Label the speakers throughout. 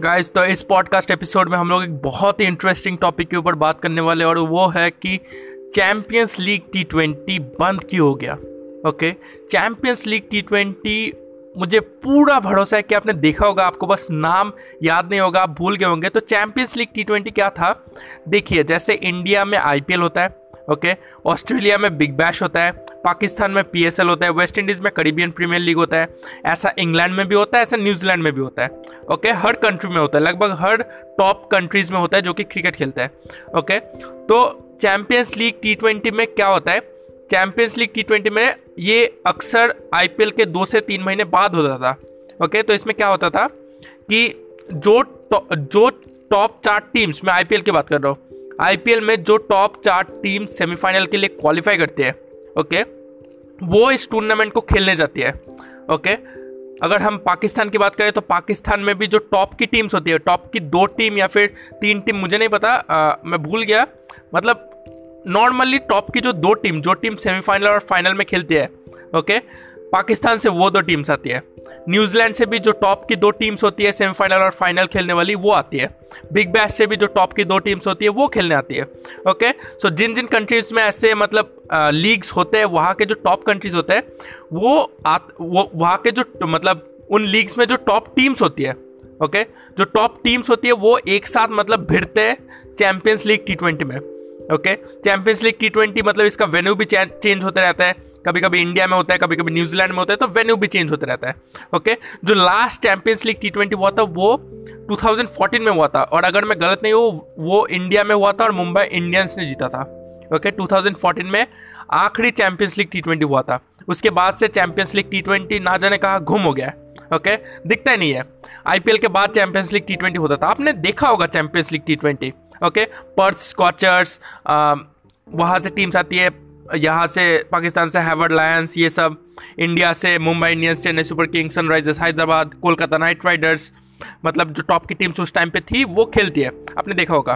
Speaker 1: Guys तो इस podcast episode में हम लोग एक बहुत ही इंटरेस्टिंग टॉपिक के ऊपर बात करने वाले और वो है कि चैंपियंस लीग टी ट्वेंटी बंद क्यों हो गया? Okay champions league T twenty मुझे पूरा भरोसा है कि आपने देखा होगा, आपको बस नाम याद नहीं होगा, आप भूल गए होंगे। तो चैंपियंस लीग टी ट्वेंटी क्या था? देखिए, जैसे इंडिया में आईपीएल होता है ओके? ऑस्ट्रेलिया में बिग बैश होता है, पाकिस्तान में पीएसएल होता है, वेस्ट इंडीज़ में करीबियन प्रीमियर लीग होता है, ऐसा इंग्लैंड में भी होता है, ऐसा न्यूजीलैंड में भी होता है, ओके? हर कंट्री में होता है, लगभग हर टॉप कंट्रीज़ में होता है जो कि क्रिकेट खेलता है, ओके? तो चैंपियंस लीग टी ट्वेंटी में क्या होता है? चैंपियंस लीग टी ट्वेंटी में ये अक्सर आईपीएल के दो से तीन महीने बाद होता था, ओके? तो इसमें क्या होता था कि जो जो टॉप चार टीम्स मैं आईपीएल की बात कर रहा हूँ आईपीएल में जो टॉप चार टीम सेमीफाइनल के लिए क्वालिफाई करती है ओके वो इस टूर्नामेंट को खेलने जाती है ओके। अगर हम पाकिस्तान की बात करें तो पाकिस्तान में भी जो टॉप की टीम्स होती है टॉप की दो टीम या फिर तीन टीम मुझे नहीं पता आ, मैं भूल गया मतलब नॉर्मली टॉप की जो दो टीम जो टीम सेमीफाइनल और फाइनल में खेलती है ओके पाकिस्तान से वो दो टीम्स आती है। न्यूजीलैंड से भी जो टॉप की दो टीम्स होती है सेमीफाइनल और फाइनल खेलने वाली, वो आती है। बिग बैश से भी जो टॉप की दो टीम्स होती है, वो खेलने आती है। ओके? सो जिन जिन कंट्रीज़ में ऐसे मतलब लीग्स होते हैं, वहाँ के जो टॉप कंट्रीज़ होते हैं, वो आ वो, वहाँ के जो मतलब उन लीग्स में जो टॉप टीम्स होती है, ओके? जो टॉप टीम्स होती है, वो एक साथ मतलब भिड़ते हैं चैंपियंस लीग टी ट्वेंटी में, okay? Champions league T twenty मतलब इसका वेन्यू भी चेंज होते रहता है। कभी कभी इंडिया में होता है कभी कभी न्यूजीलैंड में होता है तो वेन्यू भी चेंज होता रहता है, ओके जो last champions league T twenty हुआ था, वो 2014 में हुआ था, और अगर मैं गलत नहीं हूँ, वो इंडिया में हुआ था और मुंबई इंडियंस ने जीता था, ओके okay? 2014 में आखिरी चैंपियंस लीग टी ट्वेंटी हुआ था, उसके बाद से चैंपियंस लीग टी ट्वेंटी ना जाने कहा घूम हो गया, ओके okay? दिखता ही नहीं है आईपीएल के बाद चैंपियंस लीग टी ट्वेंटी होता था, आपने देखा होगा champions league T twenty okay Perth Scorchers वहाँ से टीम्स आती है यहाँ से पाकिस्तान से हैवर्ड लायंस ये सब इंडिया से Mumbai Indians Chennai Super Kings Sunrisers Hyderabad Kolkata Knight Riders मतलब जो टॉप की टीम्स उस टाइम पे थी, वो खेलती है। आपने देखा होगा।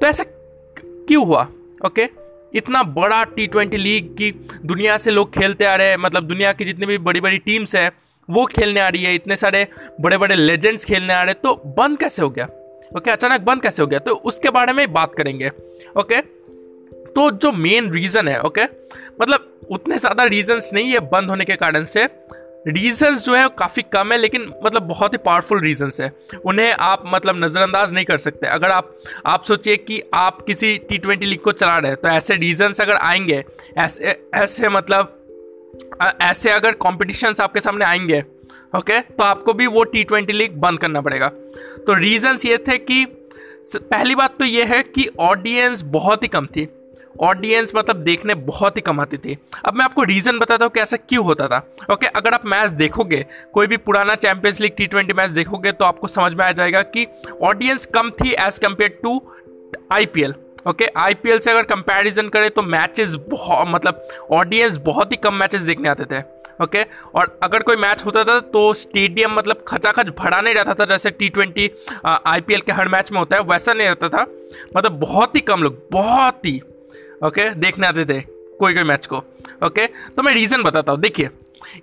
Speaker 1: तो ऐसा क्यों हुआ? ओके इतना बड़ा टी ट्वेंटी लीग की दुनिया से लोग खेलते आ रहे हैं मतलब दुनिया की जितनी भी बड़ी बड़ी टीम्स है, वो खेलने आ रही है, इतने सारे बड़े बड़े लेजेंड्स खेलने आ रहे हैं तो बंद कैसे हो गया? ओके अचानक बंद कैसे हो गया? तो उसके बारे में बात करेंगे। ओके तो जो मेन रीज़न है ओके मतलब उतने ज़्यादा रीजंस नहीं है बंद होने के कारण से। रीजंस जो है काफ़ी कम है, लेकिन मतलब बहुत ही पावरफुल रीजंस है। उन्हें आप मतलब नज़रअंदाज नहीं कर सकते। अगर आप आप सोचिए कि आप किसी टी ट्वेंटी लीग को चला रहे हैं तो ऐसे रीजंस अगर आएँगे, ऐसे ऐसे मतलब ऐसे अगर कॉम्पिटिशन्स आपके सामने आएँगे ओके तो आपको भी वो टी ट्वेंटी लीग बंद करना पड़ेगा। तो रीजंस ये थे कि पहली बात तो ये है कि ऑडियंस बहुत ही कम थी। ऑडियंस मतलब देखने बहुत ही कम आती थी। अब मैं आपको रीज़न बताता हूँ कि ऐसा क्यों होता था। ओके अगर आप मैच देखोगे, कोई भी पुराना champions league T twenty match देखोगे तो आपको समझ में आ जाएगा कि ऑडियंस कम थी as compare to IPL okay IPL से अगर कंपैरिजन करें तो मैचेस बहुत मतलब ऑडियंस बहुत ही कम मैचेस देखने आते थे। Okay okay? और अगर कोई मैच होता था तो स्टेडियम मतलब खचाखच भरा नहीं रहता था, जैसे टी ट्वेंटी आई के हर मैच में होता है, वैसा नहीं रहता था। मतलब बहुत ही कम लोग, बहुत ही। ओके देखने आते थे कोई कोई मैच को। ओके तो मैं रीज़न बताता हूँ। देखिए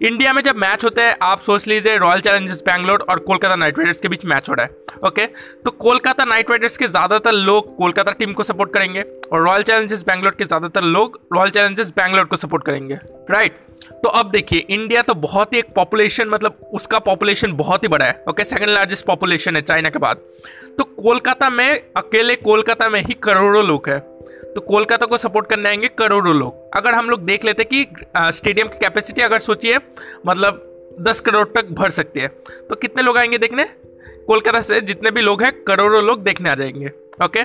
Speaker 1: इंडिया में जब मैच होता है, आप सोच लीजिए रॉयल चैलेंजर्स बैंगलोर और कोलकाता नाइट राइडर्स के बीच मैच हो रहा है। ओके तो कोलकाता नाइट राइडर्स के ज़्यादातर लोग कोलकाता टीम को सपोर्ट करेंगे और रॉयल चैलेंजर्स बैंगलोर के ज़्यादातर लोग रॉयल चैलेंजर्स बैंगलोर को सपोर्ट करेंगे। राइट तो अब देखिए इंडिया तो बहुत ही एक पॉपुलेशन मतलब उसका पॉपुलेशन बहुत ही बड़ा है। ओके सेकंड लार्जेस्ट पॉपुलेशन है चाइना के बाद। तो कोलकाता में, अकेले कोलकाता में ही करोड़ों लोग हैं। तो कोलकाता को सपोर्ट करने आएँगे करोड़ों लोग। अगर हम लोग देख लेते कि स्टेडियम की कैपेसिटी अगर सोचिए मतलब दस करोड़ तक भर सकती है। तो कितने लोग आएँगे देखने? कोलकाता से जितने भी लोग हैं, करोड़ों लोग देखने आ जाएँगे ओके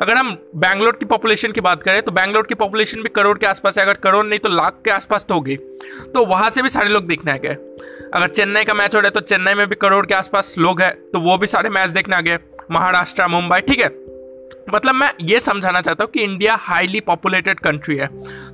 Speaker 1: अगर हम बैंगलोर की पॉपुलेशन की बात करें तो बैंगलोर की पॉपुलेशन भी करोड़ के आसपास है। अगर करोड़ नहीं तो लाख के आसपास तो होगी। तो वहाँ से भी सारे लोग देखने आ गए। अगर चेन्नई का मैच हो रहा है तो चेन्नई में भी करोड़ के आसपास लोग हैं तो वो भी सारे मैच देखने आ गए। महाराष्ट्र, मुंबई, ठीक है? मतलब मैं ये समझाना चाहता हूँ कि इंडिया हाईली पॉपुलेटेड कंट्री है।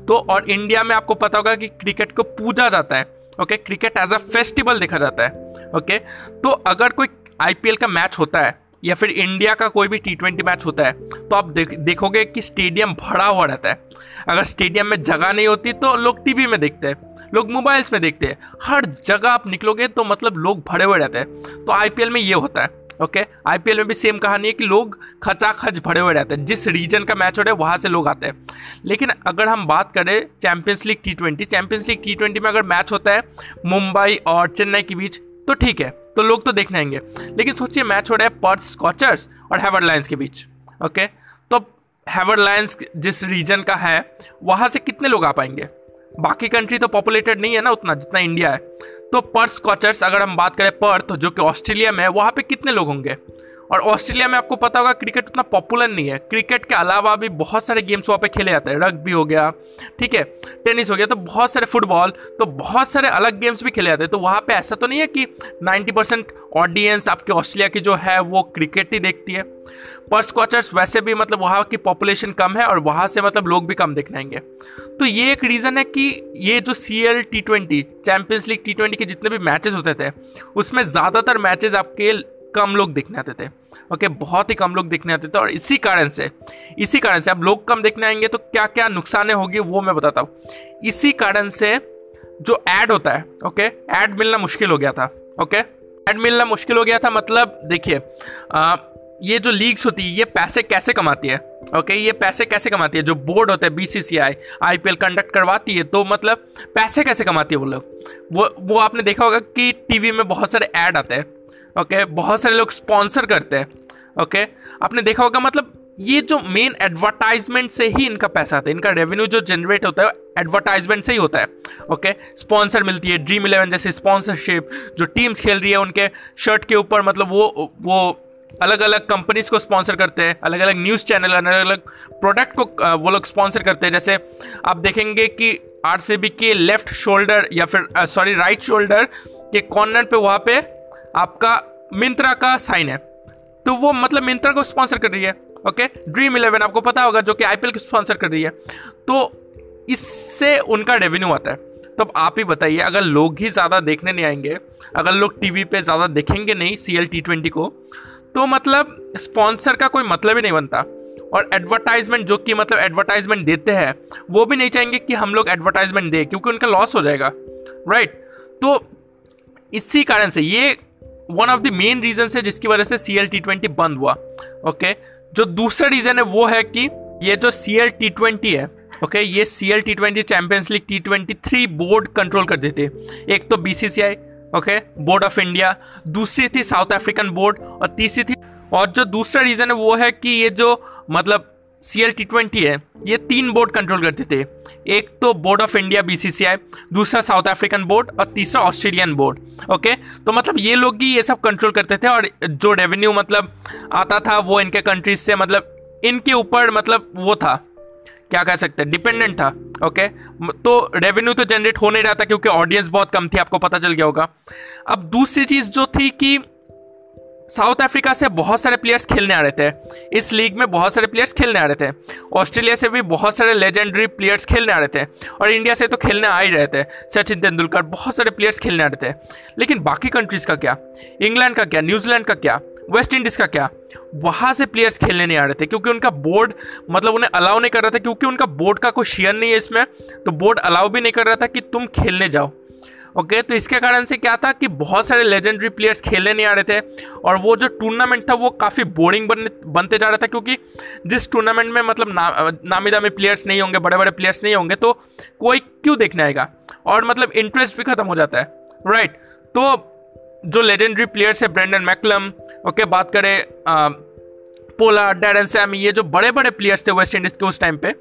Speaker 1: तो और इंडिया में आपको पता होगा कि क्रिकेट को पूजा जाता है, okay? Cricket as a festival देखा जाता है, ओके? तो अगर कोई आईपीएल का मैच होता है या फिर इंडिया का कोई भी टी ट्वेंटी मैच होता है तो आप देख, देखोगे कि स्टेडियम भरा हुआ रहता है। अगर स्टेडियम में जगह नहीं होती तो लोग टीवी में देखते हैं, लोग मोबाइल्स में देखते हैं। हर जगह आप निकलोगे तो मतलब लोग भरे हुए रहते हैं। तो आईपीएल में ये होता है। ओके आईपीएल में भी सेम कहानी है कि लोग खचाखच भरे हुए रहते हैं। जिस रीजन का मैच हो रहा है, वहाँ से लोग आते हैं। लेकिन अगर हम बात करें champions league T twenty champions league T twenty में अगर मैच होता है मुंबई और चेन्नई के बीच तो ठीक है तो लोग तो देखने आएँगे। लेकिन सोचिए मैच हो रहा है पर्थ स्कॉचर्स और हैवर लाइन्स के बीच। ओके तो हैवर लाइन्स जिस रीजन का है, वहाँ से कितने लोग आ पाएँगे? बाकी कंट्री तो पॉपुलेटेड नहीं है ना उतना, जितना इंडिया है। तो पर्थ स्कॉचर्स अगर हम बात करें पर्थ जो कि ऑस्ट्रेलिया में है, वहाँ पे कितने लोग होंगे? और ऑस्ट्रेलिया में आपको पता होगा, क्रिकेट उतना पॉपुलर नहीं है। क्रिकेट के अलावा भी बहुत सारे गेम्स वहाँ पे खेले जाते हैं। रग्बी हो गया, ठीक है टेनिस हो गया तो बहुत सारे फुटबॉल तो बहुत सारे अलग गेम्स भी खेले जाते हैं। तो वहाँ पे ऐसा तो नहीं है कि 90 परसेंट ऑडियंस आपके ऑस्ट्रेलिया की जो है, वो क्रिकेट ही देखती है। पर स्कॉचर्स वैसे भी मतलब वहाँ की पॉपुलेशन कम है और वहाँ से मतलब लोग भी कम देखने आएँगे तो ये एक रीज़न है कि ये जो C L T twenty champions league T twenty के जितने भी मैचेस होते थे, उसमें ज़्यादातर मैचेस आपके कम लोग देखने आते थे। ओके बहुत ही कम लोग देखने आते थे और इसी कारण से इसी कारण से अब लोग कम देखने आएँगे तो क्या क्या नुकसान होगी वो मैं बताता हूँ। इसी कारण से जो एड होता है ओके एड मिलना मुश्किल हो गया था ओके एड मिलना मुश्किल हो गया था मतलब देखिए ये जो लीग्स होती है ये पैसे कैसे कमाती है ओके okay, ये पैसे कैसे कमाती है? जो बोर्ड होता है बीसीसीआई आईपीएल कंडक्ट करवाती है तो मतलब पैसे कैसे कमाती है वो लोग? वो वो आपने देखा होगा कि टीवी में बहुत सारे ऐड आते हैं। ओके बहुत सारे लोग स्पॉन्सर करते हैं. ओके आपने देखा होगा मतलब ये जो मेन एडवर्टाइजमेंट से ही इनका पैसा आता है. इनका रेवेन्यू जो जनरेट होता है एडवर्टाइजमेंट से ही होता है. ओके स्पॉन्सर मिलती है ड्रीम इलेवन जैसे स्पॉन्सरशिप जो टीम्स खेल रही है उनके शर्ट के ऊपर मतलब वो वो अलग अलग कंपनीज़ को स्पॉन्सर करते हैं. अलग अलग न्यूज़ चैनल अलग अलग प्रोडक्ट को वो लोग स्पॉन्सर करते हैं. जैसे आप देखेंगे कि आरसीबी के लेफ़्ट शोल्डर या फिर सॉरी राइट शोल्डर के कॉर्नर पे वहाँ पे आपका मिंत्रा का साइन है। तो वो मतलब मिंत्रा को स्पॉन्सर कर रही है ओके ड्रीम इलेवन आपको पता होगा, जो कि आईपीएल को स्पॉन्सर कर रही है। तो इससे उनका रेवेन्यू आता है। तो अब आप ही बताइए, अगर लोग ही ज़्यादा देखने नहीं आएँगे, अगर लोग टीवी पे ज़्यादा देखेंगे नहीं सी एल टी ट्वेंटी को तो मतलब स्पॉन्सर का कोई मतलब ही नहीं बनता। और एडवर्टाइजमेंट जो कि मतलब एडवर्टाइजमेंट देते हैं, वो भी नहीं चाहेंगे कि हम लोग एडवर्टाइजमेंट दें, क्योंकि उनका लॉस हो जाएगा राइट तो इसी कारण से ये one of the main reason है जिसकी वजह से सी एल टी ट्वेंटी बंद हुआ ओके जो दूसरा रीजन है वो है कि ये जो सी एल टी ट्वेंटी है ओके ये C L T twenty champions league T twenty three board control करते थे एक तो BCCI okay board of India दूसरी थी साउथ अफ्रीकन बोर्ड और तीसरी थी। और जो दूसरा रीजन है वो है कि ये जो मतलब सी एल टी ट्वेंटी है, ये तीन बोर्ड कंट्रोल करते थे। एक तो बोर्ड ऑफ़ इंडिया बीसीसीआई दूसरा साउथ अफ्रीकन बोर्ड और तीसरा ऑस्ट्रेलियन बोर्ड ओके तो मतलब ये लोग ही ये सब कंट्रोल करते थे और जो रेवेन्यू मतलब आता था वो इनके कंट्रीज़ से मतलब इनके ऊपर मतलब वो था। क्या कह सकते हैं? डिपेंडेंट था ओके तो रेवेन्यू तो जनरेट हो नहीं रहा था क्योंकि ऑडियंस बहुत कम थी, आपको पता चल गया होगा। अब दूसरी चीज़ जो थी कि साउथ अफ्रीका से बहुत सारे प्लेयर्स खेलने आ रहे थे। इस लीग में बहुत सारे प्लेयर्स खेलने आ रहे थे। ऑस्ट्रेलिया से भी बहुत सारे लेजेंडरी प्लेयर्स खेलने आ रहे थे। और इंडिया से तो खेलने आ ही रहे थे। सचिन तेंदुलकर, बहुत सारे प्लेयर्स खेलने आ रहे थे। लेकिन बाकी कंट्रीज़ का क्या? इंग्लैंड का क्या? न्यूजीलैंड का क्या? वेस्ट इंडीज़ का क्या? वहाँ से प्लेयर्स खेलने नहीं आ रहे थे, क्योंकि उनका बोर्ड मतलब उन्हें अलाउ नहीं कर रहा था, क्योंकि उनका बोर्ड का कोई शेयर नहीं है इसमें। तो बोर्ड अलाउ भी नहीं कर रहा था कि तुम खेलने जाओ। ओके तो इसके कारण से क्या था कि बहुत सारे लेजेंडरी प्लेयर्स खेलने नहीं आ रहे थे और वो जो टूर्नामेंट था वो काफ़ी बोरिंग बन बनते जा रहा था क्योंकि जिस टूर्नामेंट में मतलब ना, नामी दामी प्लेयर्स नहीं होंगे बड़े बड़े प्लेयर्स नहीं होंगे तो कोई क्यों देखने आएगा? और मतलब इंटरेस्ट भी खत्म हो जाता है राइट तो जो लेजेंडरी प्लेयर्स है ब्रेंडन मैकलम ओके बात करें पोला डेरन सैम ये जो बड़े बड़े प्लेयर्स थे वेस्ट इंडीज़ के उस टाइम पे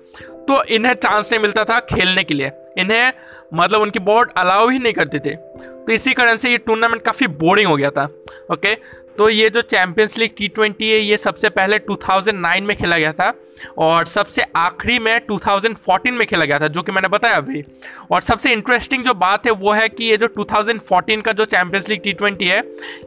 Speaker 1: तो इन्हें चांस नहीं मिलता था खेलने के लिए। इन्हें मतलब उनकी बोर्ड अलाउ ही नहीं करते थे। तो इसी कारण से ये टूर्नामेंट काफ़ी बोरिंग हो गया था ओके तो ये जो चैंपियंस लीग टी ट्वेंटी है, ये सबसे पहले 2009 में खेला गया था और सबसे आखिरी में 2014 में खेला गया था, जो कि मैंने बताया अभी। और सबसे इंटरेस्टिंग जो बात है, वो है कि ये जो 2014 का जो चैंपियंस लीग टी ट्वेंटी है,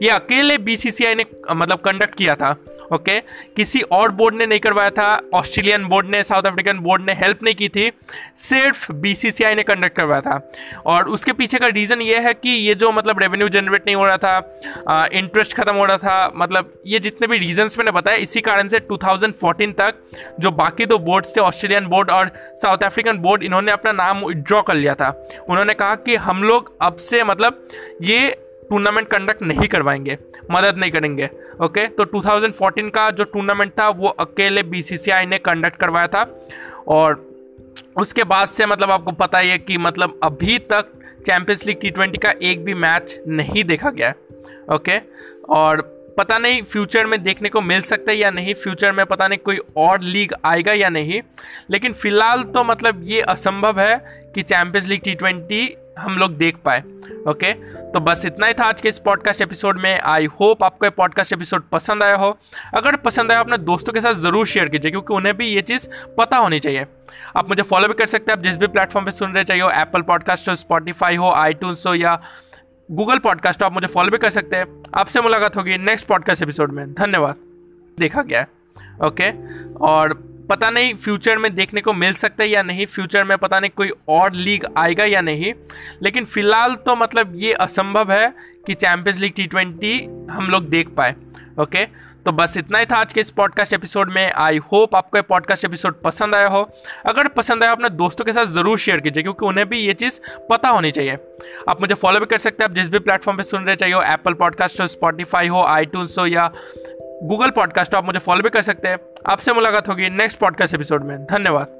Speaker 1: ये अकेले बीसीसीआई ने मतलब कंडक्ट किया था। ओके? किसी और बोर्ड ने नहीं करवाया था। ऑस्ट्रेलियन बोर्ड ने, साउथ अफ्रीकन बोर्ड ने हेल्प नहीं की थी। सिर्फ़ बीसीसीआई ने कंडक्ट करवाया था। और उसके पीछे का रीज़न ये है कि ये जो मतलब रेवेन्यू जनरेट नहीं हो रहा था इंटरेस्ट खत्म हो रहा था मतलब ये जितने भी रीजन्स मैंने बताया इसी कारण से 2014 तक जो बाकी दो बोर्ड्स थे, ऑस्ट्रेलियन बोर्ड और साउथ अफ्रीकन बोर्ड इन्होंने अपना नाम विड्रॉ कर लिया था। उन्होंने कहा कि हम लोग अब से मतलब ये टूर्नामेंट कंडक्ट नहीं करवाएँगे, मदद नहीं करेंगे ओके तो 2014 का जो टूर्नामेंट था, वो अकेले बीसीसीआई ने कंडक्ट करवाया था। और उसके बाद से मतलब आपको पता ही है कि मतलब अभी तक चैंपियंस लीग टी ट्वेंटी का एक भी मैच नहीं देखा गया ओके और पता नहीं फ्यूचर में देखने को मिल सकता है या नहीं फ्यूचर में पता नहीं कोई और लीग आएगा या नहीं। लेकिन फ़िलहाल तो मतलब ये असंभव है कि चैंपियंस लीग टी ट्वेंटी हम लोग देख पाए ओके तो बस इतना ही था आज के इस पॉडकास्ट एपिसोड में। आई होप आपको ये पॉडकास्ट एपिसोड पसंद आया हो। अगर पसंद आया अपने दोस्तों के साथ ज़रूर शेयर कीजिए, क्योंकि उन्हें भी ये चीज़ पता होनी चाहिए। आप मुझे फॉलो भी कर सकते हैं, आप जिस भी प्लेटफॉर्म पे सुन रहे चाहिए हो एप्पल पॉडकास्ट हो स्पॉटीफाई हो आई हो, या गूगल पॉडकास्ट हो, आप मुझे फॉलो भी कर सकते हैं। आपसे मुलाकात होगी नेक्स्ट पॉडकास्ट एपिसोड में। धन्यवाद। देखा गया है ओके और पता नहीं फ्यूचर में देखने को मिल सकता है या नहीं फ्यूचर में पता नहीं कोई और लीग आएगा या नहीं, लेकिन फ़िलहाल तो मतलब ये असंभव है कि चैंपियंस लीग टी ट्वेंटी हम लोग देख पाए ओके तो बस इतना ही था आज के इस पॉडकास्ट एपिसोड में। आई होप आपको ये पॉडकास्ट एपिसोड पसंद आया हो। अगर पसंद आया अपने दोस्तों के साथ ज़रूर शेयर कीजिए, क्योंकि उन्हें भी ये चीज़ पता होनी चाहिए। आप मुझे फॉलो भी कर सकते हैं, आप जिस भी प्लेटफॉर्म पे सुन रहे चाहिए हो एप्पल पॉडकास्ट हो स्पॉटीफाई हो आई हो, या गूगल पॉडकास्ट आप मुझे फॉलो भी कर सकते हैं। आपसे मुलाकात होगी नेक्स्ट पॉडकास्ट एपिसोड में। धन्यवाद।